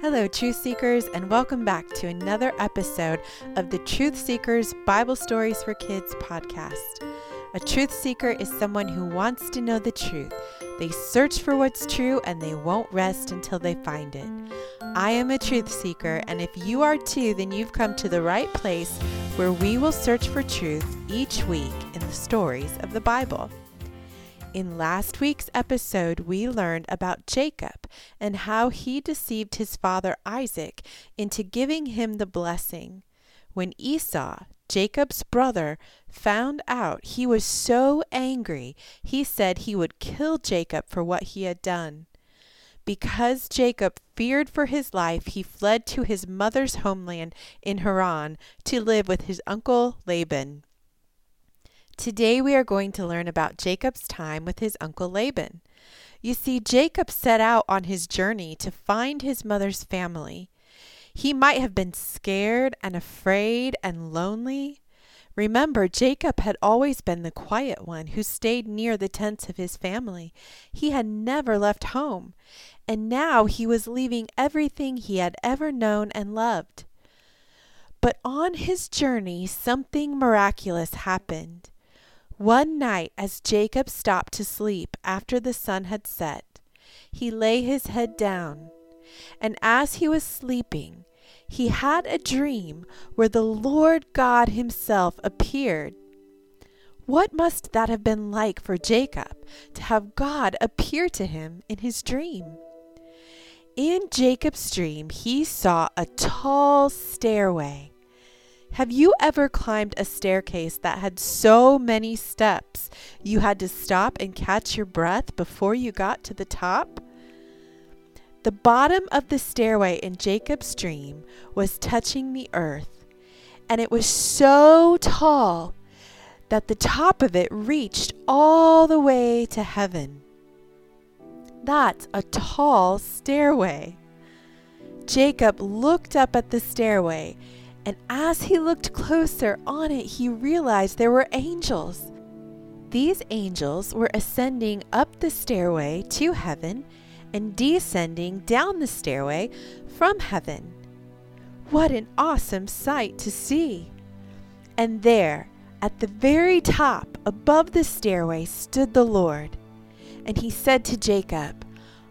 Hello, Truth Seekers, and welcome back to another episode of the Truth Seekers Bible Stories for Kids podcast. A truth seeker is someone who wants to know the truth. They search for what's true and they won't rest until they find it. I am a truth seeker, and if you are too, then you've come to the right place where we will search for truth each week in the stories of the Bible. In last week's episode, we learned about Jacob and how he deceived his father Isaac into giving him the blessing. When Esau, Jacob's brother, found out, he was so angry, he said he would kill Jacob for what he had done. Because Jacob feared for his life, he fled to his mother's homeland in Haran to live with his uncle Laban. Today we are going to learn about Jacob's time with his uncle Laban. You see, Jacob set out on his journey to find his mother's family. He might have been scared and afraid and lonely. Remember, Jacob had always been the quiet one who stayed near the tents of his family. He had never left home, and now he was leaving everything he had ever known and loved. But on his journey, something miraculous happened. One night, as Jacob stopped to sleep after the sun had set, he lay his head down, and as he was sleeping, he had a dream where the Lord God Himself appeared. What must that have been like for Jacob to have God appear to him in his dream? In Jacob's dream, he saw a tall stairway have you ever climbed a staircase that had so many steps you had to stop and catch your breath before you got to the top? The bottom of the stairway in Jacob's dream was touching the earth, and it was so tall that the top of it reached all the way to heaven. That's a tall stairway. Jacob looked up at the stairway and as he looked closer on it, he realized there were angels. These angels were ascending up the stairway to heaven and descending down the stairway from heaven. What an awesome sight to see! And there, at the very top, above the stairway, stood the Lord. And he said to Jacob,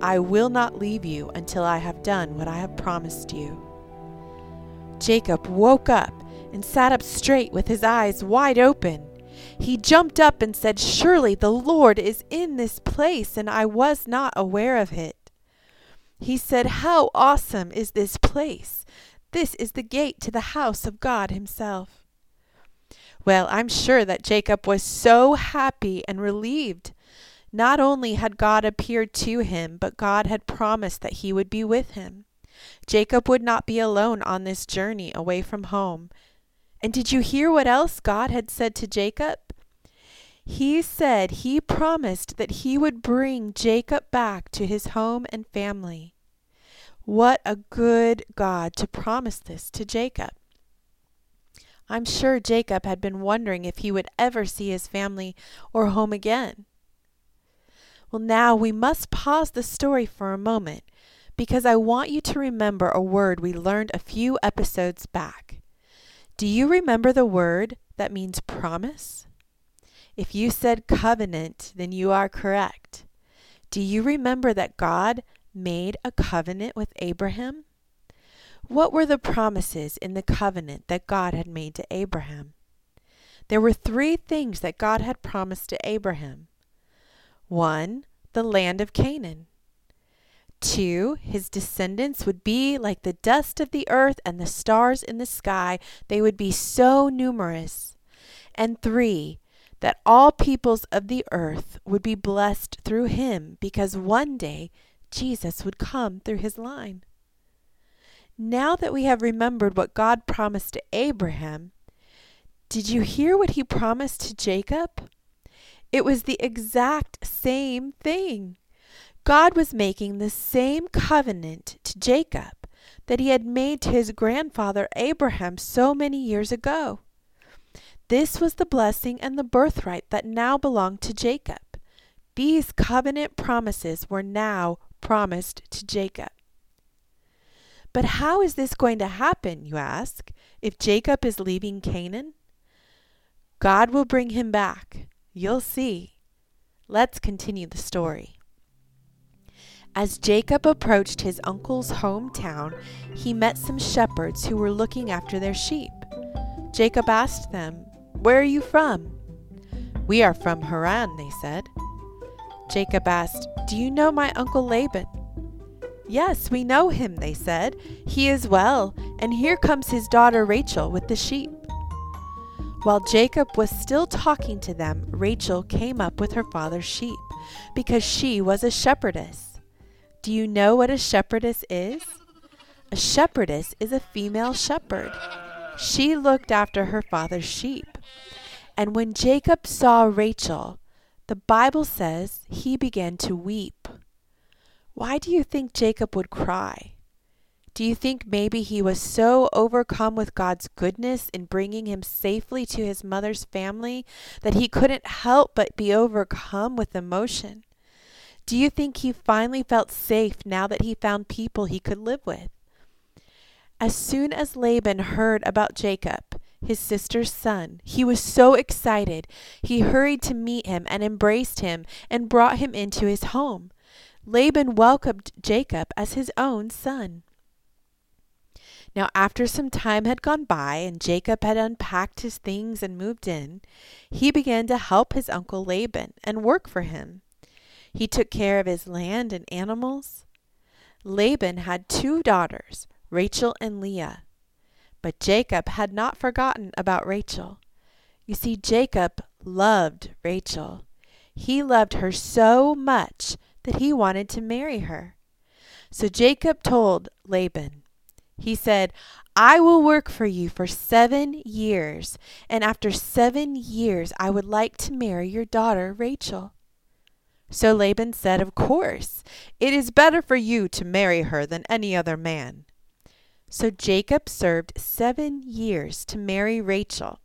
I will not leave you until I have done what I have promised you. Jacob woke up and sat up straight with his eyes wide open. He jumped up and said, Surely the Lord is in this place, and I was not aware of it. He said, How awesome is this place! This is the gate to the house of God Himself. Well, I'm sure that Jacob was so happy and relieved. Not only had God appeared to him, but God had promised that he would be with him. Jacob would not be alone on this journey away from home. And did you hear what else God had said to Jacob? He said he promised that he would bring Jacob back to his home and family. What a good God to promise this to Jacob. I'm sure Jacob had been wondering if he would ever see his family or home again. Well, now we must pause the story for a moment because I want you to remember a word we learned a few episodes back. Do you remember the word that means promise? If you said covenant, then you are correct. Do you remember that God made a covenant with Abraham? What were the promises in the covenant that God had made to Abraham? There were three things that God had promised to Abraham. One, the land of Canaan. Two, his descendants would be like the dust of the earth and the stars in the sky. They would be so numerous. And three, that all peoples of the earth would be blessed through him because one day Jesus would come through his line. Now that we have remembered what God promised to Abraham, did you hear what he promised to Jacob? It was the exact same thing. God was making the same covenant to Jacob that he had made to his grandfather Abraham so many years ago. This was the blessing and the birthright that now belonged to Jacob. These covenant promises were now promised to Jacob. But how is this going to happen, you ask, if Jacob is leaving Canaan? God will bring him back. You'll see. Let's continue the story. As Jacob approached his uncle's hometown, he met some shepherds who were looking after their sheep. Jacob asked them, Where are you from? We are from Haran, they said. Jacob asked, Do you know my uncle Laban? Yes, we know him, they said. He is well, and here comes his daughter Rachel with the sheep. While Jacob was still talking to them, Rachel came up with her father's sheep, because she was a shepherdess. Do you know what a shepherdess is? A shepherdess is a female shepherd. She looked after her father's sheep. And when Jacob saw Rachel, the Bible says he began to weep. Why do you think Jacob would cry? Do you think maybe he was so overcome with God's goodness in bringing him safely to his mother's family that he couldn't help but be overcome with emotion? Do you think he finally felt safe now that he found people he could live with? As soon as Laban heard about Jacob, his sister's son, he was so excited. He hurried to meet him and embraced him and brought him into his home. Laban welcomed Jacob as his own son. Now, after some time had gone by and Jacob had unpacked his things and moved in, he began to help his uncle Laban and work for him. He took care of his land and animals. Laban had two daughters, Rachel and Leah. But Jacob had not forgotten about Rachel. You see, Jacob loved Rachel. He loved her so much that he wanted to marry her. So Jacob told Laban, he said, I will work for you for seven years, and after seven years I would like to marry your daughter Rachel. So Laban said, Of course, it is better for you to marry her than any other man. So Jacob served seven years to marry Rachel.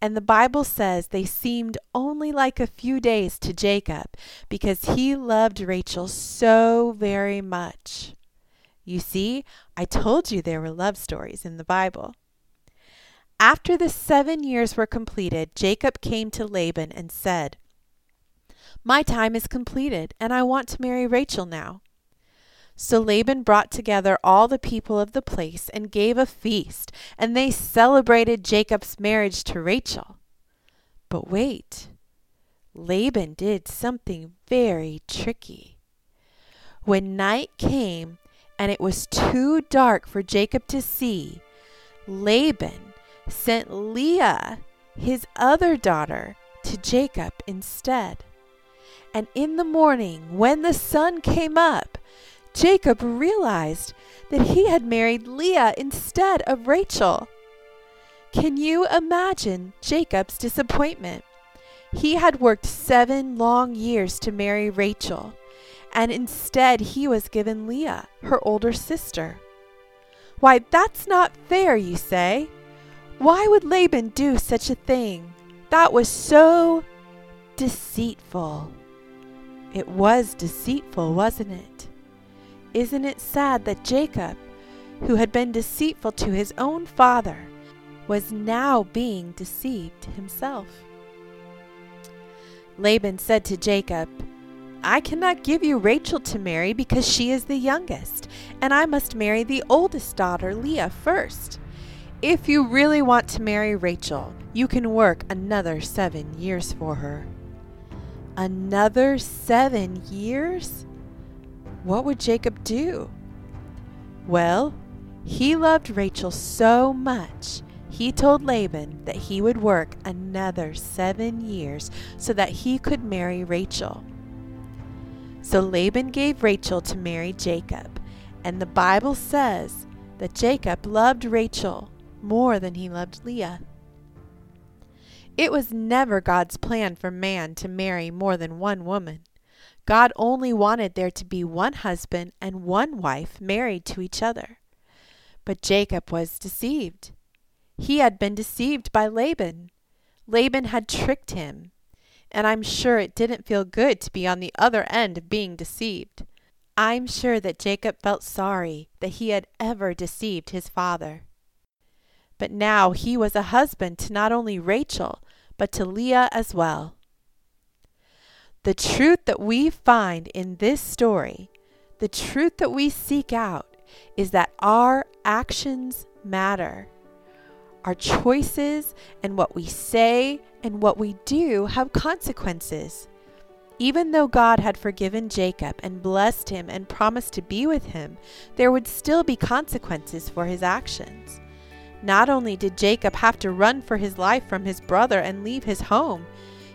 And the Bible says they seemed only like a few days to Jacob because he loved Rachel so very much. You see, I told you there were love stories in the Bible. After the seven years were completed, Jacob came to Laban and said, my time is completed, and I want to marry Rachel now. So Laban brought together all the people of the place and gave a feast, and they celebrated Jacob's marriage to Rachel. But wait, Laban did something very tricky. When night came and it was too dark for Jacob to see, Laban sent Leah, his other daughter, to Jacob instead. And in the morning, when the sun came up, Jacob realized that he had married Leah instead of Rachel. Can you imagine Jacob's disappointment? He had worked seven long years to marry Rachel, and instead he was given Leah, her older sister. Why, that's not fair, you say. Why would Laban do such a thing? That was so deceitful. It was deceitful, wasn't it? Isn't it sad that Jacob, who had been deceitful to his own father, was now being deceived himself? Laban said to Jacob, I cannot give you Rachel to marry because she is the youngest, and I must marry the oldest daughter, Leah, first. If you really want to marry Rachel, you can work another seven years for her. Another seven years? What would Jacob do? Well, he loved Rachel so much, he told Laban that he would work another seven years so that he could marry Rachel. So Laban gave Rachel to marry Jacob, and the Bible says that Jacob loved Rachel more than he loved Leah. It was never God's plan for man to marry more than one woman. God only wanted there to be one husband and one wife married to each other. But Jacob was deceived. He had been deceived by Laban. Laban had tricked him, and I'm sure it didn't feel good to be on the other end of being deceived. I'm sure that Jacob felt sorry that he had ever deceived his father. But now he was a husband to not only Rachel, but to Leah as well. The truth that we find in this story, the truth that we seek out, is that our actions matter. Our choices and what we say and what we do have consequences. Even though God had forgiven Jacob and blessed him and promised to be with him, there would still be consequences for his actions. Not only did Jacob have to run for his life from his brother and leave his home,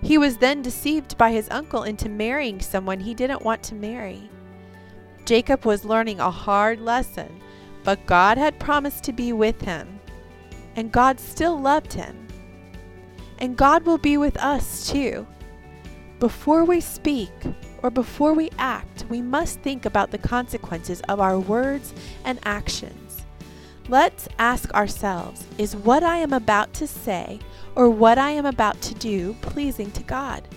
he was then deceived by his uncle into marrying someone he didn't want to marry. Jacob was learning a hard lesson, but God had promised to be with him, and God still loved him. And God will be with us too. Before we speak or before we act, we must think about the consequences of our words and actions. Let's ask ourselves is what I am about to say or what I am about to do pleasing to God?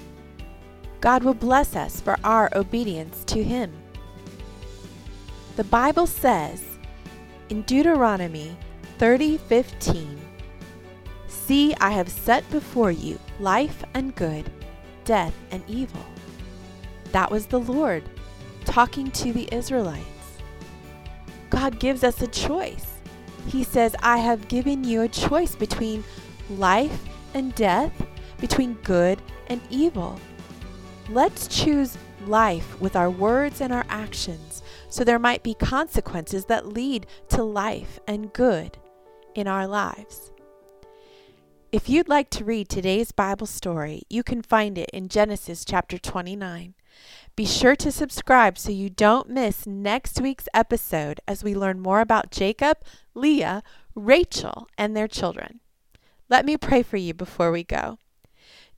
God will bless us for our obedience to Him. The Bible says in Deuteronomy 30:15, "See, I have set before you life and good, death and evil. That was the Lord talking to the Israelites. God gives us a choice. He says, I have given you a choice between life and death, between good and evil. Let's choose life with our words and our actions so there might be consequences that lead to life and good in our lives. If you'd like to read today's Bible story, you can find it in Genesis chapter 29. Be sure to subscribe so you don't miss next week's episode as we learn more about Jacob, Leah, Rachel, and their children. Let me pray for you before we go.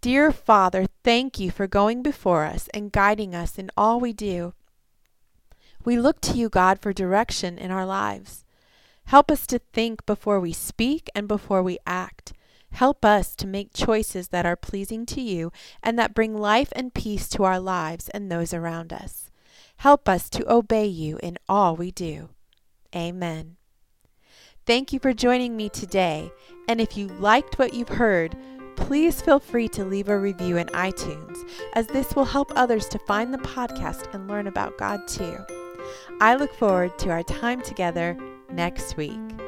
Dear Father, thank you for going before us and guiding us in all we do. We look to you, God, for direction in our lives. Help us to think before we speak and before we act. Help us to make choices that are pleasing to you and that bring life and peace to our lives and those around us. Help us to obey you in all we do. Amen. Thank you for joining me today. And if you liked what you've heard, please feel free to leave a review in iTunes, as this will help others to find the podcast and learn about God too. I look forward to our time together next week.